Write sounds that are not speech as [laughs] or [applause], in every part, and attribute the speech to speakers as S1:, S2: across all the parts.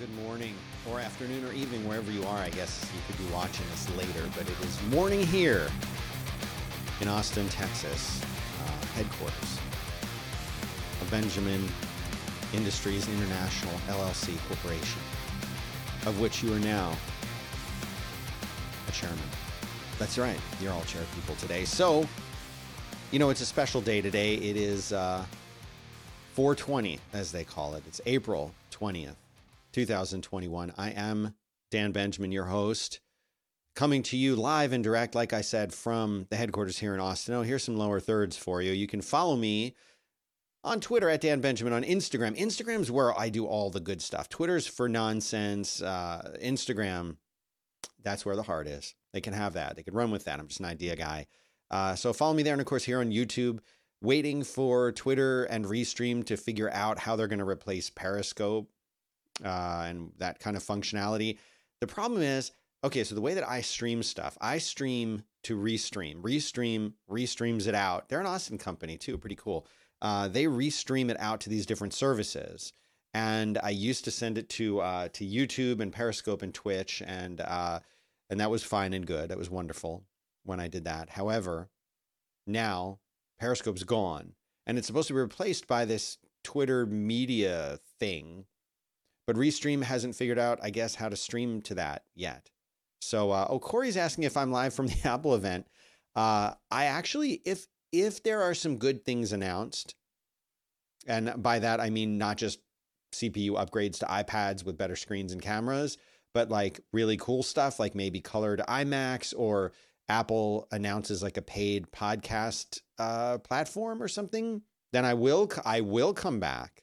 S1: good morning or afternoon or evening, wherever you are. I guess you could be watching this later, but it is morning here in Austin, Texas, uh, headquarters of Benjamin Industries International LLC Corporation, of which you are now a chairman. That's right, you're all chair people today. So, you know, it's a special day today. It is uh, 420, as they call it. It's April 20th. 2021. I am Dan Benjamin, your host, coming to you live and direct, like I said, from the headquarters here in Austin. Oh, here's some lower thirds for you. You can follow me on Twitter at Dan Benjamin, on Instagram. Instagram's where I do all the good stuff. Twitter's for nonsense. Uh, Instagram, that's where the heart is. They can have that. They can run with that. I'm just an idea guy. Uh, so follow me there. And of course, here on YouTube, waiting for Twitter and Restream to figure out how they're going to replace Periscope uh, and that kind of functionality. The problem is, okay, so the way that I stream stuff, I stream to Restream. Restream restreams it out. They're an Austin company too, pretty cool. Uh, they restream it out to these different services. And I used to send it to uh, to YouTube and Periscope and Twitch, and uh, and that was fine and good. That was wonderful when I did that. However, now Periscope's gone, and it's supposed to be replaced by this Twitter media thing but Restream hasn't figured out, I guess, how to stream to that yet. So, uh, oh, Corey's asking if I'm live from the [laughs] Apple event. Uh, I actually, if if there are some good things announced, and by that I mean not just CPU upgrades to iPads with better screens and cameras, but like really cool stuff, like maybe colored iMacs or Apple announces like a paid podcast uh, platform or something, then I will I will come back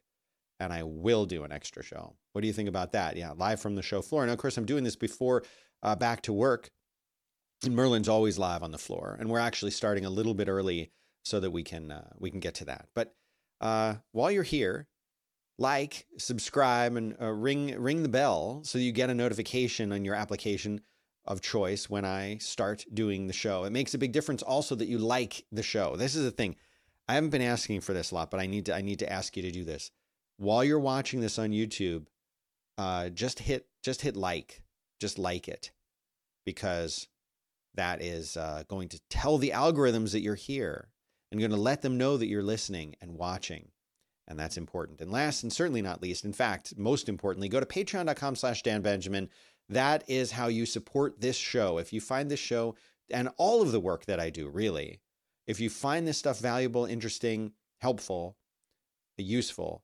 S1: and I will do an extra show. What do you think about that? Yeah, live from the show floor. And of course, I'm doing this before uh, back to work. And Merlin's always live on the floor, and we're actually starting a little bit early so that we can uh, we can get to that. But uh, while you're here, like, subscribe, and uh, ring ring the bell so you get a notification on your application of choice when I start doing the show. It makes a big difference also that you like the show. This is the thing. I haven't been asking for this a lot, but I need to I need to ask you to do this. While you're watching this on YouTube, uh, just hit just hit like, just like it, because that is uh, going to tell the algorithms that you're here and going to let them know that you're listening and watching. And that's important. And last and certainly not least, in fact, most importantly, go to patreon.com slash Dan Benjamin. That is how you support this show. If you find this show and all of the work that I do, really, if you find this stuff valuable, interesting, helpful, useful,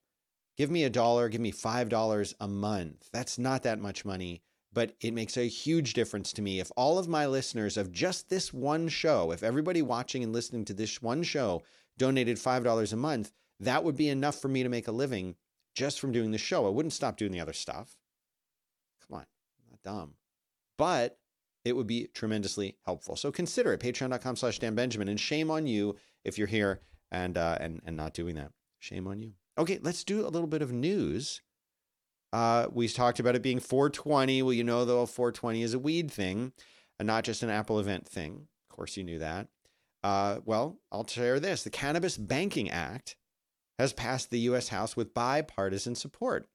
S1: give me a dollar, give me $5 a month. That's not that much money, but it makes a huge difference to me. If all of my listeners of just this one show, if everybody watching and listening to this one show donated $5 a month, that would be enough for me to make a living just from doing the show. I wouldn't stop doing the other stuff. Come on, I'm not dumb. But it would be tremendously helpful. So consider it, patreon.com slash Dan Benjamin. And shame on you if you're here and, uh, and, and not doing that. Shame on you. Okay, let's do a little bit of news. Uh, we talked about it being 420. Well, you know, though, 420 is a weed thing and not just an Apple event thing. Of course, you knew that. Uh, well, I'll share this. The Cannabis Banking Act has passed the U.S. House with bipartisan support.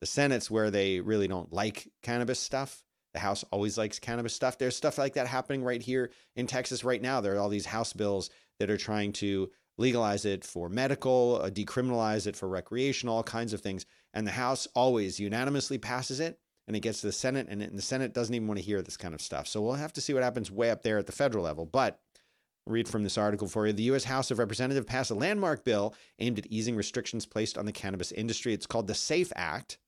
S1: The Senate's where they really don't like cannabis stuff. The House always likes cannabis stuff. There's stuff like that happening right here in Texas right now. There are all these House bills that are trying to legalize it for medical, uh, decriminalize it for recreational, all kinds of things. And the House always unanimously passes it and it gets to the Senate, and, it, and the Senate doesn't even want to hear this kind of stuff. So we'll have to see what happens way up there at the federal level. But read from this article for you. The U.S. House of Representatives passed a landmark bill aimed at easing restrictions placed on the cannabis industry. It's called the SAFE Act.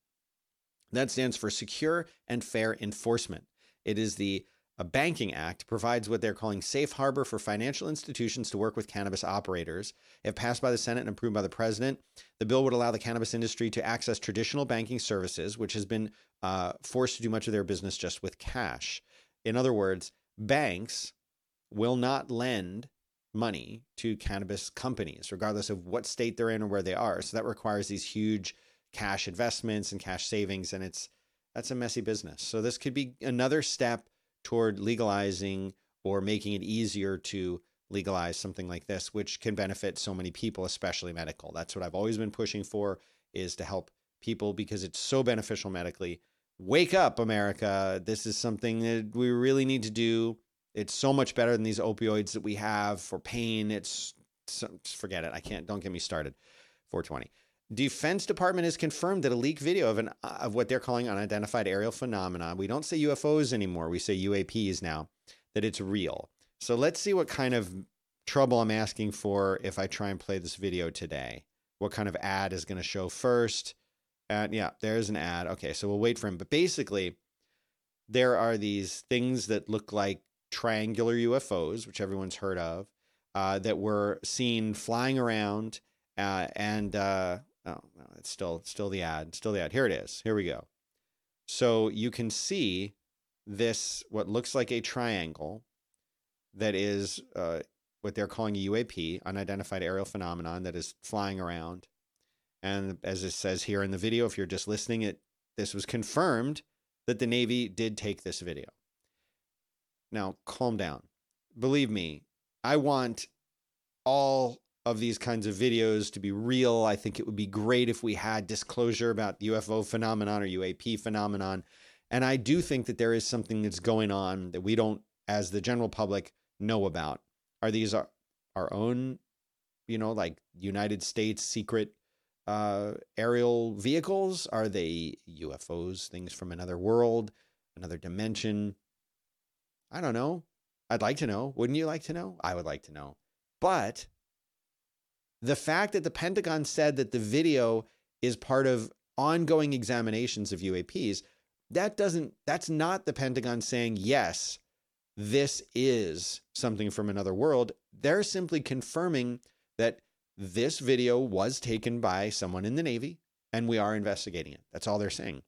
S1: That stands for Secure and Fair Enforcement. It is the a banking act provides what they're calling safe harbor for financial institutions to work with cannabis operators. If passed by the Senate and approved by the president, the bill would allow the cannabis industry to access traditional banking services, which has been uh, forced to do much of their business just with cash. In other words, banks will not lend money to cannabis companies, regardless of what state they're in or where they are. So that requires these huge cash investments and cash savings, and it's that's a messy business. So this could be another step toward legalizing or making it easier to legalize something like this, which can benefit so many people, especially medical. That's what I've always been pushing for is to help people because it's so beneficial medically. Wake up, America. This is something that we really need to do. It's so much better than these opioids that we have for pain. It's forget it. I can't. Don't get me started. 420. Defense Department has confirmed that a leaked video of an of what they're calling unidentified aerial phenomena. We don't say UFOs anymore. We say UAPs now. That it's real. So let's see what kind of trouble I'm asking for if I try and play this video today. What kind of ad is going to show first? And yeah, there's an ad. Okay, so we'll wait for him. But basically, there are these things that look like triangular UFOs, which everyone's heard of, uh, that were seen flying around. Uh, and uh, oh, no, it's still still the ad, still the ad. Here it is. Here we go. So you can see this what looks like a triangle that is uh, what they're calling a UAP, unidentified aerial phenomenon that is flying around. And as it says here in the video, if you're just listening, it this was confirmed that the Navy did take this video. Now, calm down. Believe me, I want all of these kinds of videos to be real. I think it would be great if we had disclosure about UFO phenomenon or UAP phenomenon. And I do think that there is something that's going on that we don't, as the general public, know about. Are these our, our own, you know, like United States secret uh, aerial vehicles? Are they UFOs, things from another world, another dimension? I don't know. I'd like to know. Wouldn't you like to know? I would like to know. But the fact that the Pentagon said that the video is part of ongoing examinations of UAPs, that doesn't that's not the Pentagon saying yes, this is something from another world. They're simply confirming that this video was taken by someone in the Navy and we are investigating it. That's all they're saying.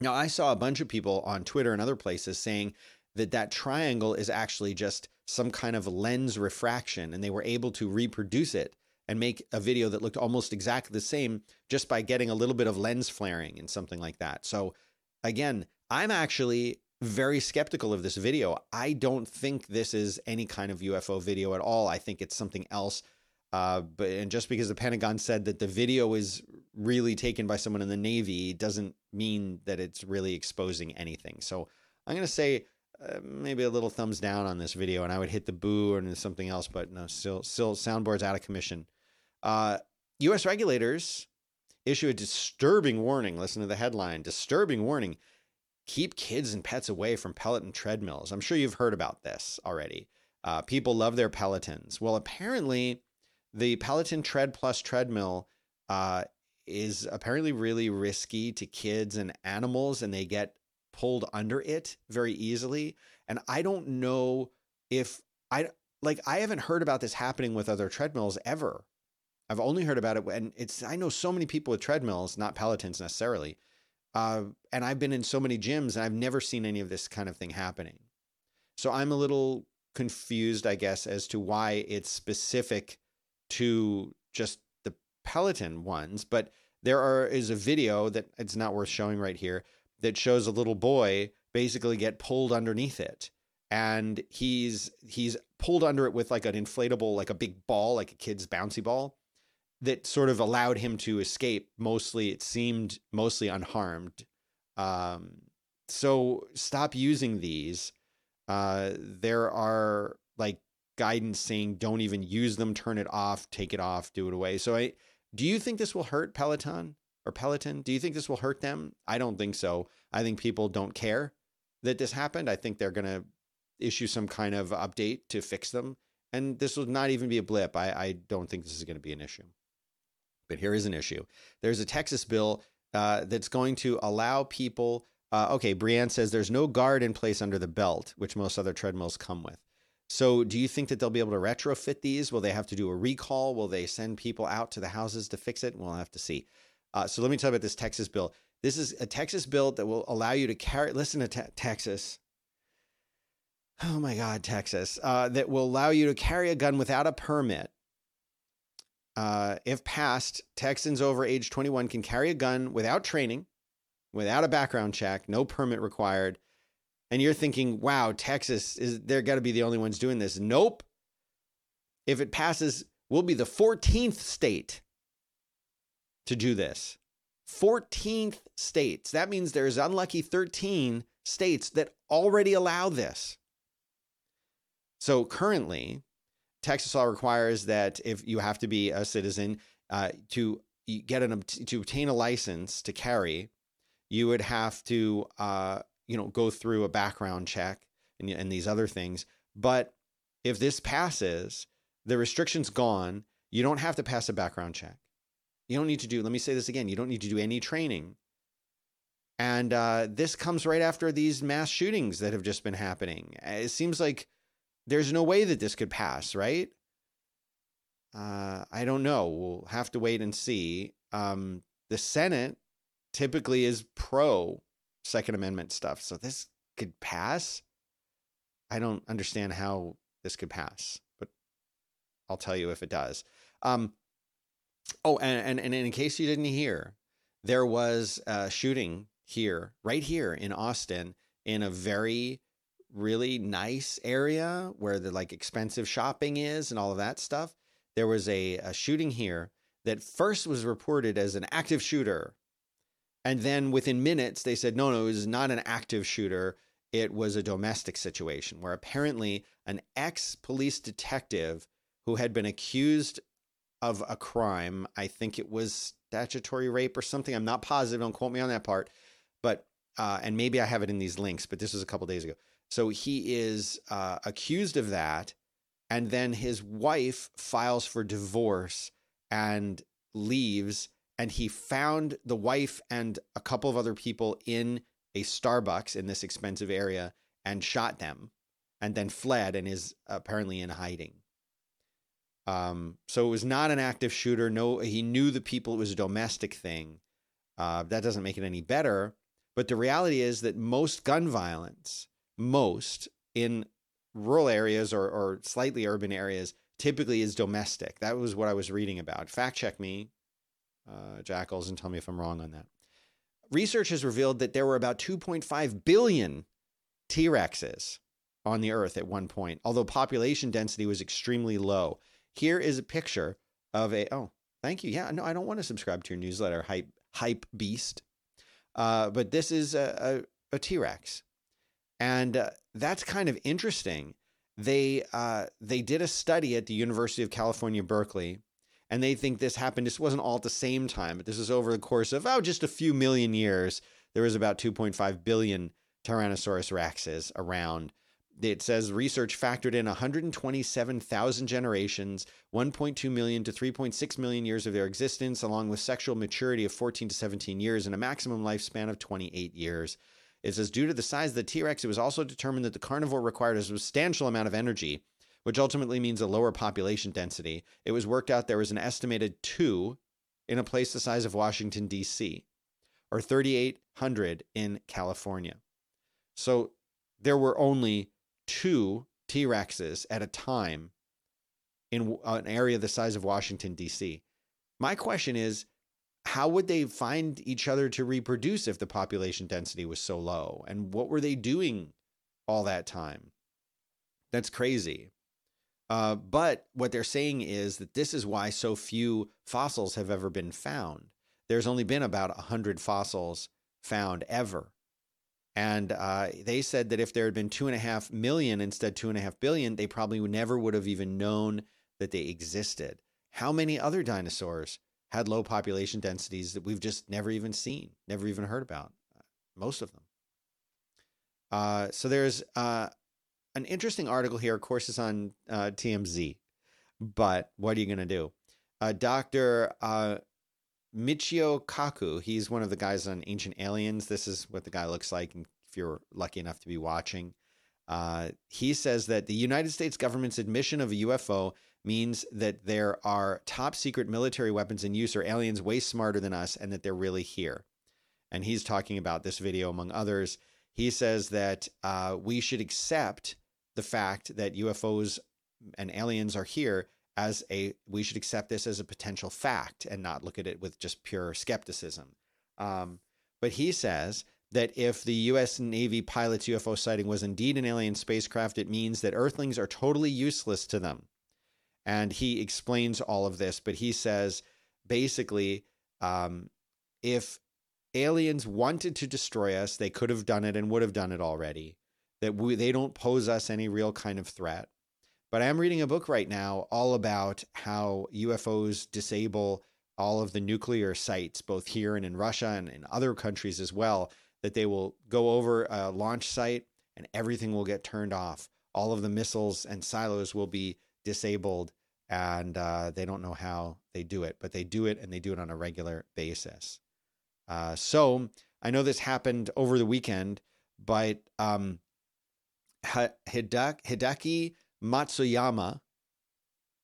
S1: Now, I saw a bunch of people on Twitter and other places saying that that triangle is actually just some kind of lens refraction and they were able to reproduce it and make a video that looked almost exactly the same just by getting a little bit of lens flaring and something like that. So again, I'm actually very skeptical of this video. I don't think this is any kind of UFO video at all. I think it's something else. Uh, but and just because the Pentagon said that the video is really taken by someone in the Navy doesn't mean that it's really exposing anything. So I'm going to say uh, maybe a little thumbs down on this video, and I would hit the boo or something else. But no, still, still, soundboard's out of commission. Uh, U.S. regulators issue a disturbing warning. Listen to the headline: disturbing warning keep kids and pets away from Peloton treadmills. I'm sure you've heard about this already. Uh, people love their Pelotons. Well, apparently, the Peloton Tread Plus treadmill uh, is apparently really risky to kids and animals, and they get pulled under it very easily. And I don't know if I like I haven't heard about this happening with other treadmills ever. I've only heard about it and it's I know so many people with treadmills, not Pelotons necessarily, uh, and I've been in so many gyms and I've never seen any of this kind of thing happening. So I'm a little confused, I guess, as to why it's specific to just the Peloton ones. But there are is a video that it's not worth showing right here that shows a little boy basically get pulled underneath it. And he's he's pulled under it with like an inflatable, like a big ball, like a kid's bouncy ball that sort of allowed him to escape mostly it seemed mostly unharmed. Um, so stop using these. Uh, there are like guidance saying don't even use them. Turn it off. Take it off. Do it away. So i do you think this will hurt peloton or peloton? Do you think this will hurt them? I don't think so. I think people don't care that this happened. I think they're going to issue some kind of update to fix them. And this will not even be a blip. I, I don't think this is going to be an issue but here is an issue. There's a Texas bill uh, that's going to allow people. Uh, okay, Brienne says there's no guard in place under the belt, which most other treadmills come with. So, do you think that they'll be able to retrofit these? Will they have to do a recall? Will they send people out to the houses to fix it? We'll have to see. Uh, so, let me tell you about this Texas bill. This is a Texas bill that will allow you to carry. Listen to te- Texas. Oh my God, Texas. Uh, that will allow you to carry a gun without a permit uh, if passed, Texans over age 21 can carry a gun without training, without a background check, no permit required. And you're thinking, wow, Texas is they're got to be the only ones doing this. Nope. If it passes, we'll be the 14th state to do this. 14th states. That means there's unlucky 13 states that already allow this. So currently, Texas law requires that if you have to be a citizen uh, to get an to obtain a license to carry, you would have to uh, you know go through a background check and, and these other things. But if this passes, the restriction's gone. You don't have to pass a background check. You don't need to do. Let me say this again. You don't need to do any training. And uh, this comes right after these mass shootings that have just been happening. It seems like there's no way that this could pass, right? Uh, I don't know. We'll have to wait and see. Um, the Senate typically is pro Second Amendment stuff, so this could pass. I don't understand how this could pass, but I'll tell you if it does. Um, oh, and, and, and in case you didn't hear, there was a shooting here, right here in Austin, in a very really nice area where the like expensive shopping is and all of that stuff. There was a, a shooting here that first was reported as an active shooter. And then within minutes, they said, no, no, it was not an active shooter. It was a domestic situation where apparently an ex police detective who had been accused of a crime, I think it was statutory rape or something. I'm not positive. Don't quote me on that part. But, uh, and maybe I have it in these links, but this was a couple days ago. So he is uh, accused of that. And then his wife files for divorce and leaves. And he found the wife and a couple of other people in a Starbucks in this expensive area and shot them and then fled and is apparently in hiding. Um, so it was not an active shooter. No, he knew the people. It was a domestic thing. Uh, that doesn't make it any better. But the reality is that most gun violence most in rural areas or, or slightly urban areas typically is domestic. That was what I was reading about. Fact check me, uh, Jackals, and tell me if I'm wrong on that. Research has revealed that there were about 2.5 billion T Rexes on the earth at one point, although population density was extremely low. Here is a picture of a, oh, thank you. Yeah, no, I don't want to subscribe to your newsletter, Hype, hype Beast. Uh, but this is a, a, a T Rex and uh, that's kind of interesting. They uh, they did a study at the University of California, Berkeley, and they think this happened. This wasn't all at the same time, but this is over the course of oh, just a few million years. There was about 2.5 billion Tyrannosaurus rexes around. It says research factored in 127,000 generations, 1.2 million to 3.6 million years of their existence, along with sexual maturity of 14 to 17 years and a maximum lifespan of 28 years. It says due to the size of the T Rex, it was also determined that the carnivore required a substantial amount of energy, which ultimately means a lower population density. It was worked out there was an estimated two in a place the size of Washington, D.C., or 3,800 in California. So there were only two T Rexes at a time in an area the size of Washington, D.C. My question is how would they find each other to reproduce if the population density was so low? And what were they doing all that time? That's crazy. Uh, but what they're saying is that this is why so few fossils have ever been found. There's only been about 100 fossils found ever. And uh, they said that if there had been two and a half million instead two and a half billion, they probably never would have even known that they existed. How many other dinosaurs had low population densities that we've just never even seen, never even heard about, most of them. Uh, so there's uh, an interesting article here. Of course, it's on uh, TMZ, but what are you going to do? Uh, Dr. Uh, Michio Kaku, he's one of the guys on Ancient Aliens. This is what the guy looks like if you're lucky enough to be watching. Uh, he says that the United States government's admission of a UFO means that there are top secret military weapons in use or aliens way smarter than us and that they're really here. And he's talking about this video, among others. He says that uh, we should accept the fact that UFOs and aliens are here as a, we should accept this as a potential fact and not look at it with just pure skepticism. Um, but he says that if the US Navy pilot's UFO sighting was indeed an alien spacecraft, it means that Earthlings are totally useless to them and he explains all of this but he says basically um, if aliens wanted to destroy us, they could have done it and would have done it already. That we, they don't pose us any real kind of threat. But I am reading a book right now all about how UFOs disable all of the nuclear sites, both here and in Russia and in other countries as well, that they will go over a launch site and everything will get turned off. All of the missiles and silos will be disabled, and uh, they don't know how they do it, but they do it and they do it on a regular basis. Uh, so I know this happened over the weekend, but um, Hideki Matsuyama,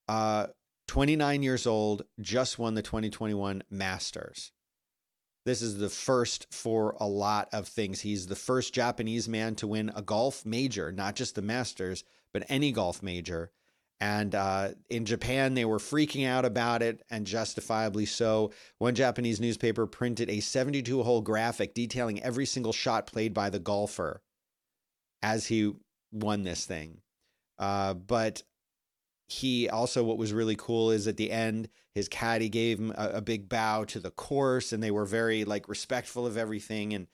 S1: uh, 29 years old, just won the 2021 Masters. This is the first for a lot of things. He's the first Japanese man to win a golf major, not just the Masters, but any golf major. And uh, in Japan, they were freaking out about it, and justifiably so. One Japanese newspaper printed a 72 hole graphic detailing every single shot played by the golfer as he won this thing. Uh, but he also, what was really cool is at the end, his caddy gave him a, a, big bow to the course, and they were very like respectful of everything. And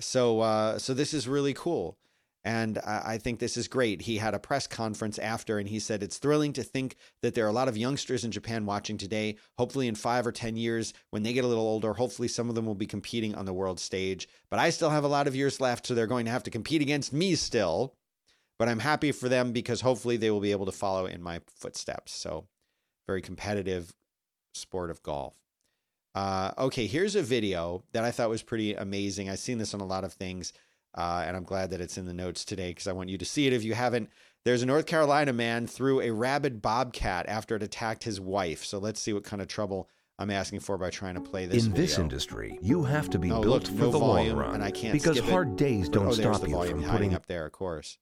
S1: so, uh, so this is really cool. And I think this is great. He had a press conference after and he said, It's thrilling to think that there are a lot of youngsters in Japan watching today. Hopefully, in five or 10 years, when they get a little older, hopefully some of them will be competing on the world stage. But I still have a lot of years left, so they're going to have to compete against me still. But I'm happy for them because hopefully they will be able to follow in my footsteps. So, very competitive sport of golf. Uh, okay, here's a video that I thought was pretty amazing. I've seen this on a lot of things. Uh, and I'm glad that it's in the notes today because I want you to see it if you haven't. There's a North Carolina man threw a rabid bobcat after it attacked his wife. So let's see what kind of trouble I'm asking for by trying to play this.
S2: In
S1: video.
S2: this industry, you have to be oh, built look, for no the volume, long run,
S1: and I can't
S2: because hard days don't
S1: oh,
S2: stop
S1: the
S2: you from
S1: putting up there, of course.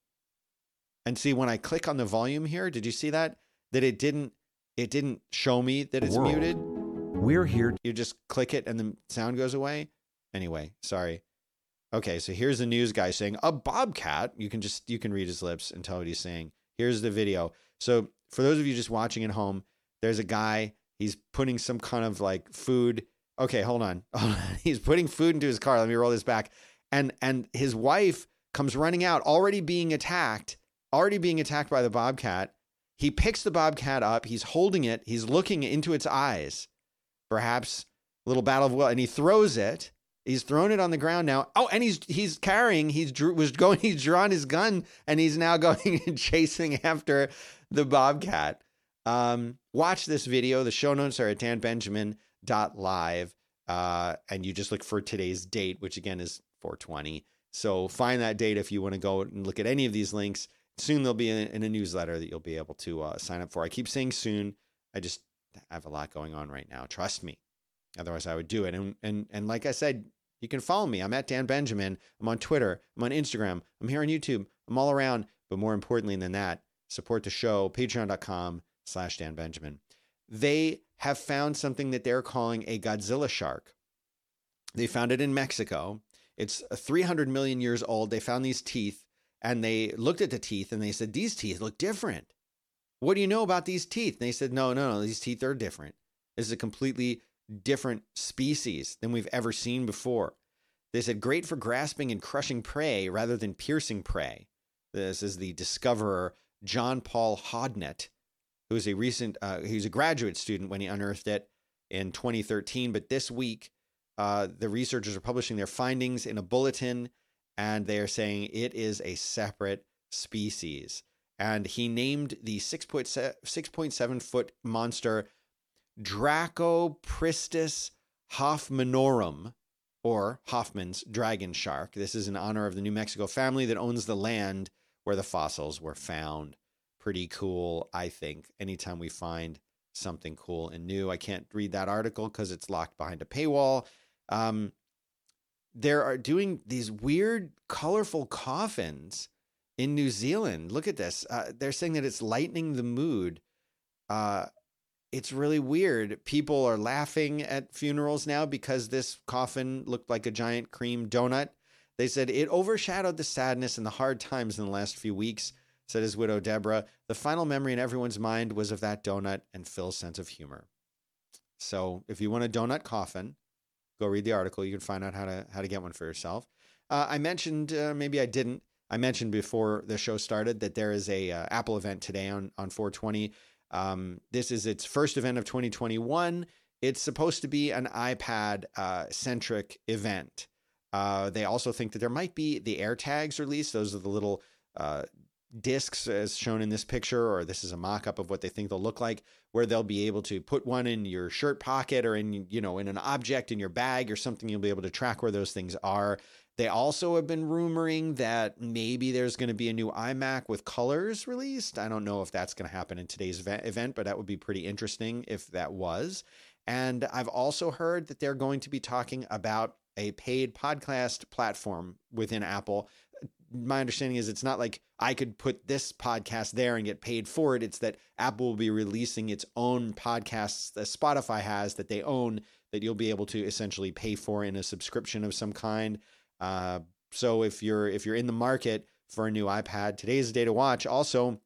S1: And see when I click on the volume here, did you see that? That it didn't it didn't show me that it's
S2: World.
S1: muted.
S2: We're here.
S1: You just click it and the sound goes away. Anyway, sorry. Okay, so here's the news guy saying a bobcat. You can just you can read his lips and tell what he's saying. Here's the video. So for those of you just watching at home, there's a guy. He's putting some kind of like food. Okay, hold on. [laughs] he's putting food into his car. Let me roll this back. And and his wife comes running out, already being attacked, already being attacked by the bobcat. He picks the bobcat up. He's holding it. He's looking into its eyes. Perhaps a little battle of will, and he throws it He's thrown it on the ground now. Oh, and he's he's carrying. He's drew, was going. [laughs] He's drawn his gun, and he's now [laughs] going and chasing after the bobcat. Um, watch this video. The show notes are at danbenjamin.live, uh, and you just look for today's date, which again is 420. So find that date if you want to go and look at any of these links. Soon they'll be in, in a newsletter that you'll be able to uh, sign up for. I keep saying soon. I just have a lot going on right now. Trust me. Otherwise, I would do it. And and and like I said, you can follow me. I'm at Dan Benjamin. I'm on Twitter. I'm on Instagram. I'm here on YouTube. I'm all around. But more importantly than that, support the show, patreon.com slash Dan Benjamin. They have found something that they're calling a Godzilla shark. They found it in Mexico. It's 300 million years old. They found these teeth and they looked at the teeth and they said, These teeth look different. What do you know about these teeth? And they said, No, no, no, these teeth are different. This is a completely different species than we've ever seen before. They said great for grasping and crushing prey rather than piercing prey. This is the discoverer John Paul Hodnett, who is a recent uh, he's a graduate student when he unearthed it in 2013. But this week, uh, the researchers are publishing their findings in a bulletin, and they are saying it is a separate species. And he named the 6.7 foot monster Dracopristis hoffmanorum, or Hoffman's dragon shark. This is in honor of the New Mexico family that owns the land where the fossils were found. Pretty cool, I think. Anytime we find something cool and new, I can't read that article because it's locked behind a paywall. Um, there are doing these weird, colorful coffins in New Zealand. Look at this. Uh, they're saying that it's lightening the mood. Uh, it's really weird. People are laughing at funerals now because this coffin looked like a giant cream donut. They said it overshadowed the sadness and the hard times in the last few weeks, said his widow Deborah. The final memory in everyone's mind was of that donut and Phil's sense of humor. So if you want a donut coffin, Go read the article. You can find out how to how to get one for yourself. Uh, I mentioned uh, maybe I didn't. I mentioned before the show started that there is a uh, Apple event today on on 420. Um, this is its first event of 2021. It's supposed to be an iPad uh, centric event. Uh, they also think that there might be the AirTags released. Those are the little uh, discs as shown in this picture, or this is a mock up of what they think they'll look like, where they'll be able to put one in your shirt pocket or in, you know, in an object in your bag or something. You'll be able to track where those things are. They also have been rumoring that maybe there's going to be a new iMac with colors released. I don't know if that's going to happen in today's event, but that would be pretty interesting if that was. And I've also heard that they're going to be talking about a paid podcast platform within Apple. My understanding is it's not like I could put this podcast there and get paid for it. It's that Apple will be releasing its own podcasts that Spotify has that they own that you'll be able to essentially pay for in a subscription of some kind. Uh, so if you're if you're in the market for a new iPad, today's the day to watch. Also,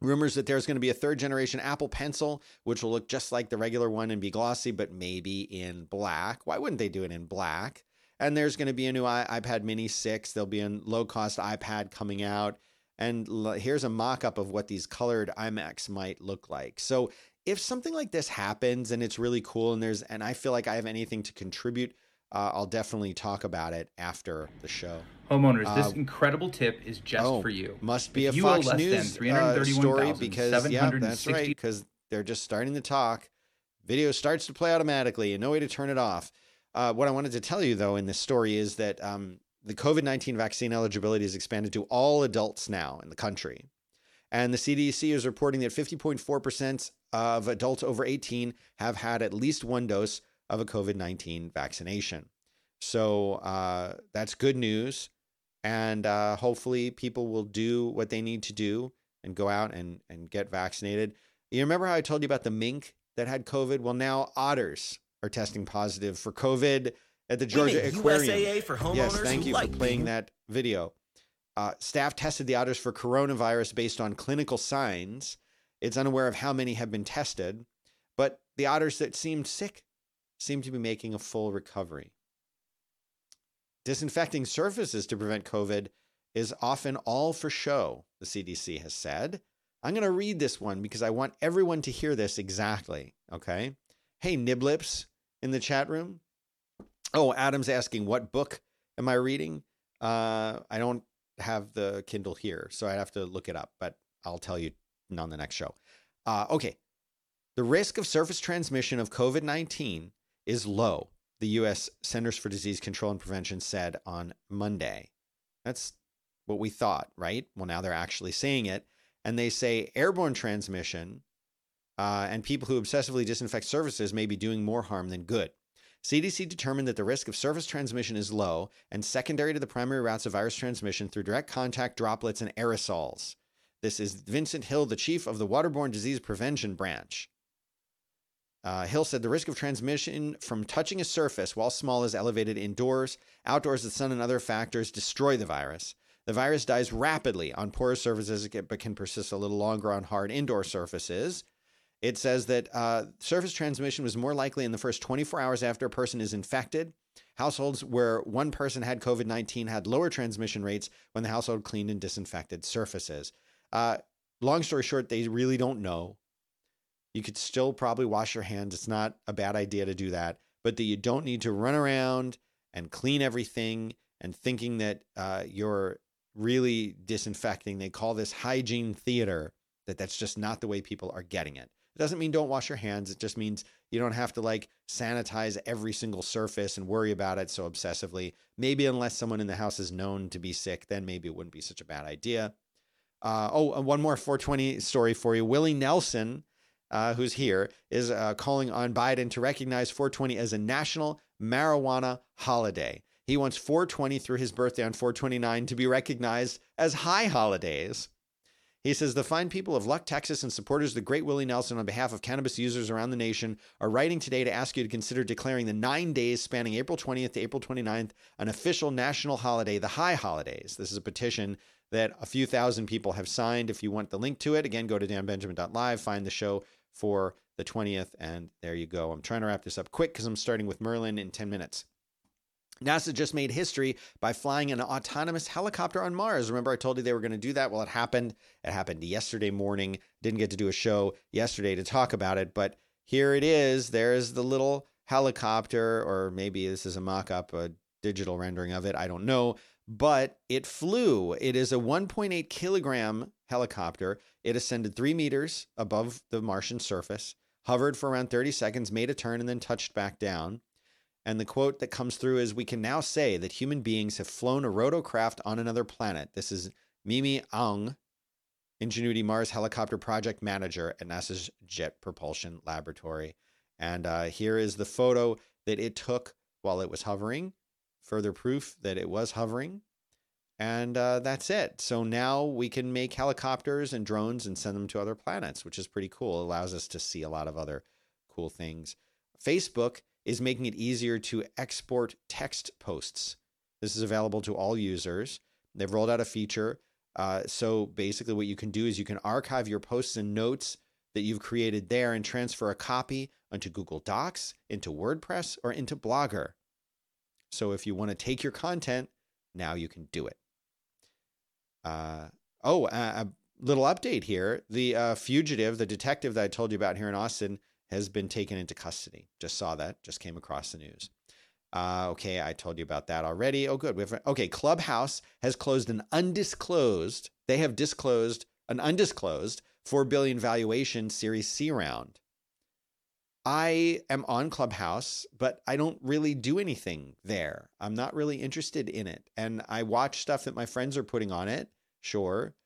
S1: rumors that there's going to be a third generation Apple Pencil, which will look just like the regular one and be glossy, but maybe in black. Why wouldn't they do it in black? And there's going to be a new iPad Mini 6. There'll be a low cost iPad coming out. And here's a mock up of what these colored iMacs might look like. So if something like this happens and it's really cool and there's and I feel like I have anything to contribute uh, I'll definitely talk about it after the show.
S3: Homeowners, uh, this incredible tip is just
S1: oh,
S3: for you.
S1: Must be if a Fox News uh, story because yeah, that's right. Because they're just starting to talk. Video starts to play automatically, and no way to turn it off. Uh, what I wanted to tell you though in this story is that um, the COVID nineteen vaccine eligibility is expanded to all adults now in the country, and the CDC is reporting that fifty point four percent of adults over eighteen have had at least one dose of a COVID 19 vaccination. So uh, that's good news. And uh, hopefully, people will do what they need to do and go out and, and get vaccinated. You remember how I told you about the mink that had COVID? Well, now otters are testing positive for COVID at the Georgia Aquarium.
S4: USAA for homeowners
S1: yes, thank you
S4: like
S1: for playing that video. Uh, staff tested the otters for coronavirus based on clinical signs. It's unaware of how many have been tested, but the otters that seemed sick seem to be making a full recovery. Disinfecting surfaces to prevent COVID is often all for show, the CDC has said. I'm going to read this one because I want everyone to hear this exactly. Okay. Hey, Niblips in the chat room. Oh, Adam's asking, what book am I reading? Uh, I don't have the Kindle here, so I have to look it up, but I'll tell you on the next show. Uh, okay. The risk of surface transmission of COVID 19 is low, the U.S. Centers for Disease Control and Prevention said on Monday. That's what we thought, right? Well, now they're actually saying it. And they say airborne transmission uh, and people who obsessively disinfect surfaces may be doing more harm than good. CDC determined that the risk of surface transmission is low and secondary to the primary routes of virus transmission through direct contact, droplets, and aerosols. This is Vincent Hill, the chief of the Waterborne Disease Prevention Branch. Uh, Hill said the risk of transmission from touching a surface while small is elevated indoors. Outdoors, the sun and other factors destroy the virus. The virus dies rapidly on porous surfaces, but can persist a little longer on hard indoor surfaces. It says that uh, surface transmission was more likely in the first 24 hours after a person is infected. Households where one person had COVID 19 had lower transmission rates when the household cleaned and disinfected surfaces. Uh, long story short, they really don't know. You could still probably wash your hands. It's not a bad idea to do that, but that you don't need to run around and clean everything and thinking that uh, you're really disinfecting. They call this hygiene theater, that that's just not the way people are getting it. It doesn't mean don't wash your hands. It just means you don't have to like sanitize every single surface and worry about it so obsessively. Maybe unless someone in the house is known to be sick, then maybe it wouldn't be such a bad idea. Uh, oh, one more 420 story for you. Willie Nelson uh, who's here, is uh, calling on Biden to recognize 420 as a national marijuana holiday. He wants 420 through his birthday on 429 to be recognized as high holidays. He says the fine people of Luck, Texas, and supporters of the great Willie Nelson on behalf of cannabis users around the nation are writing today to ask you to consider declaring the nine days spanning April 20th to April 29th an official national holiday, the High Holidays. This is a petition that a few thousand people have signed. If you want the link to it, again, go to danbenjamin.live, find the show for the 20th. And there you go. I'm trying to wrap this up quick because I'm starting with Merlin in 10 minutes. NASA just made history by flying an autonomous helicopter on Mars. Remember, I told you they were going to do that? Well, it happened. It happened yesterday morning. Didn't get to do a show yesterday to talk about it, but here it is. There's the little helicopter, or maybe this is a mock up, a digital rendering of it. I don't know. But it flew. It is a 1.8 kilogram helicopter. It ascended three meters above the Martian surface, hovered for around 30 seconds, made a turn, and then touched back down. And the quote that comes through is We can now say that human beings have flown a rotorcraft on another planet. This is Mimi Aung, Ingenuity Mars helicopter project manager at NASA's Jet Propulsion Laboratory. And uh, here is the photo that it took while it was hovering. Further proof that it was hovering. And uh, that's it. So now we can make helicopters and drones and send them to other planets, which is pretty cool. It allows us to see a lot of other cool things. Facebook is making it easier to export text posts. This is available to all users. They've rolled out a feature. Uh, so basically, what you can do is you can archive your posts and notes that you've created there and transfer a copy onto Google Docs, into WordPress, or into Blogger. So if you want to take your content, now you can do it. Uh, oh, a, a, little update here. The uh, fugitive, the detective that I told you about here in Austin, has been taken into custody. Just saw that, just came across the news. Uh, okay, I told you about that already. Oh, good. We have, okay, Clubhouse has closed an undisclosed, they have disclosed an undisclosed 4 billion valuation Series C round. I am on Clubhouse, but I don't really do anything there. I'm not really interested in it. And I watch stuff that my friends are putting on it, sure,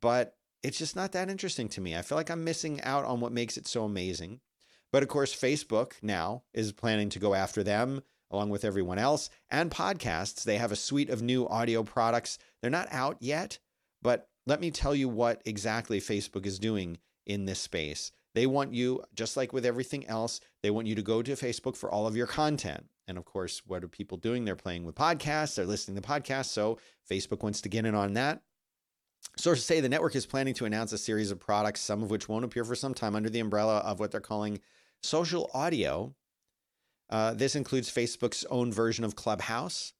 S1: but it's just not that interesting to me. I feel like I'm missing out on what makes it so amazing. But of course, Facebook now is planning to go after them along with everyone else and podcasts. They have a suite of new audio products. They're not out yet, but let me tell you what exactly Facebook is doing in this space. They want you, just like with everything else, they want you to go to Facebook for all of your content. And of course, what are people doing? They're playing with podcasts, they're listening to podcasts. So Facebook wants to get in on that. Sources say the network is planning to announce a series of products, some of which won't appear for some time under the umbrella of what they're calling social audio. Uh, this includes Facebook's own version of Clubhouse.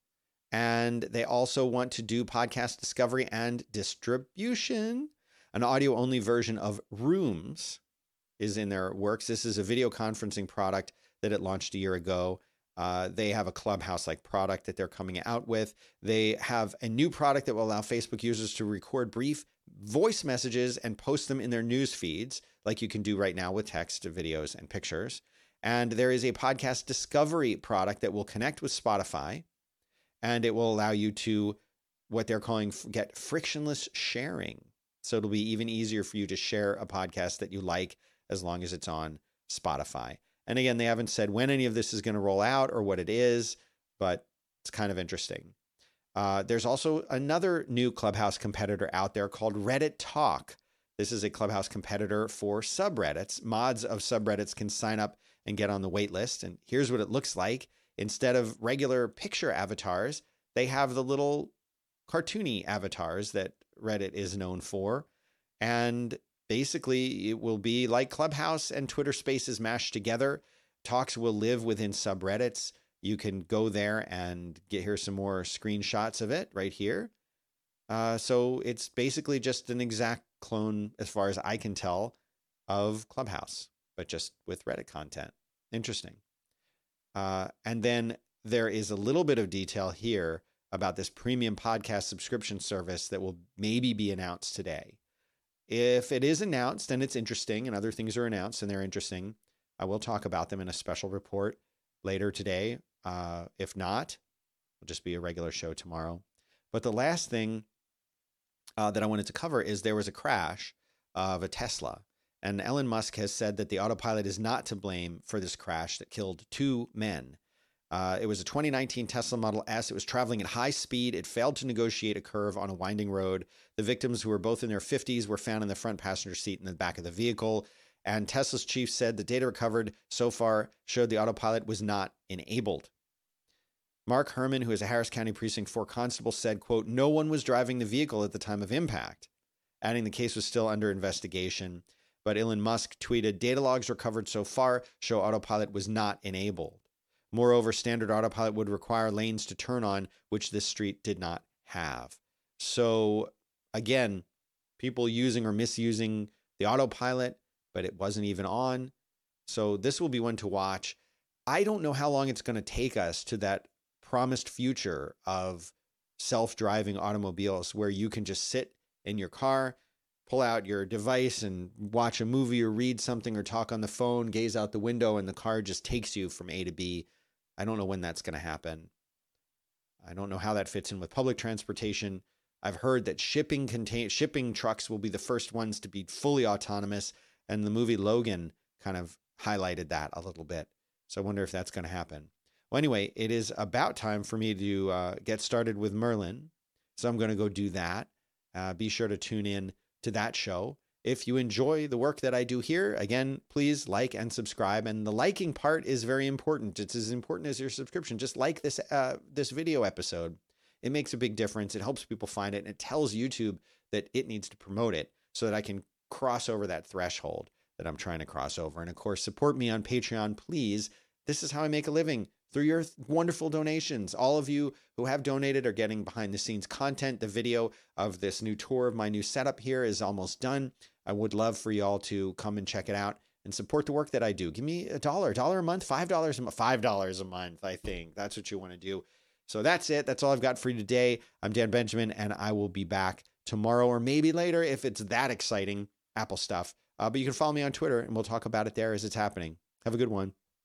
S1: And they also want to do podcast discovery and distribution. An audio only version of Rooms is in their works. This is a video conferencing product that it launched a year ago. Uh, they have a Clubhouse like product that they're coming out with. They have a new product that will allow Facebook users to record brief voice messages and post them in their news feeds, like you can do right now with text, videos, and pictures. And there is a podcast discovery product that will connect with Spotify and it will allow you to what they're calling get frictionless sharing. So it'll be even easier for you to share a podcast that you like as long as it's on Spotify. And again, they haven't said when any of this is going to roll out or what it is, but it's kind of interesting. Uh, there's also another new Clubhouse competitor out there called Reddit Talk. This is a Clubhouse competitor for subreddits. Mods of subreddits can sign up and get on the wait list. And here's what it looks like. Instead of regular picture avatars, they have the little cartoony avatars that Reddit is known for. And basically, it will be like Clubhouse and Twitter Spaces mashed together. Talks will live within subreddits. You can go there and get here some more screenshots of it right here. Uh, so it's basically just an exact clone, as far as I can tell, of Clubhouse, but just with Reddit content. Interesting. Uh, and then there is a little bit of detail here about this premium podcast subscription service that will maybe be announced today. If it is announced and it's interesting, and other things are announced and they're interesting, I will talk about them in a special report later today uh, if not, it'll just be a regular show tomorrow. But the last thing uh, that I wanted to cover is there was a crash of a Tesla. And Elon Musk has said that the autopilot is not to blame for this crash that killed two men. Uh, it was a 2019 Tesla Model S. It was traveling at high speed. It failed to negotiate a curve on a winding road. The victims, who were both in their 50s, were found in the front passenger seat in the back of the vehicle. And Tesla's chief said the data recovered so far showed the autopilot was not enabled. Mark Herman, who is a Harris County Precinct 4 constable, said, quote, no one was driving the vehicle at the time of impact, adding the case was still under investigation. but Elon Musk tweeted data logs recovered so far show autopilot was not enabled. Moreover, standard autopilot would require lanes to turn on, which this street did not have. So, again, people using or misusing the autopilot, but it wasn't even on. So, this will be one to watch. I don't know how long it's going to take us to that promised future of self driving automobiles where you can just sit in your car, pull out your device and watch a movie or read something or talk on the phone, gaze out the window, and the car just takes you from A to B. I don't know when that's going to happen. I don't know how that fits in with public transportation. I've heard that shipping contain shipping trucks will be the first ones to be fully autonomous, and the movie Logan kind of highlighted that a little bit. So I wonder if that's going to happen. Well, anyway, it is about time for me to uh, get started with Merlin. So I'm going to go do that. Uh, be sure to tune in to that show. If you enjoy the work that I do here, again, please like and subscribe. And the liking part is very important. It's as important as your subscription. Just like this uh, this video episode. It makes a big difference. It helps people find it, and it tells YouTube that it needs to promote it so that I can cross over that threshold that I'm trying to cross over. And of course, support me on Patreon, please. This is how I make a living through your wonderful donations. All of you who have donated are getting behind the scenes content. The video of this new tour of my new setup here is almost done. I would love for y'all to come and check it out and support the work that I do. Give me a dollar, a dollar a month, five dollars a month, five dollars a month. I think that's what you want to do. So that's it. That's all I've got for you today. I'm Dan Benjamin, and I will be back tomorrow or maybe later if it's that exciting Apple stuff. Uh, but you can follow me on Twitter, and we'll talk about it there as it's happening. Have a good one.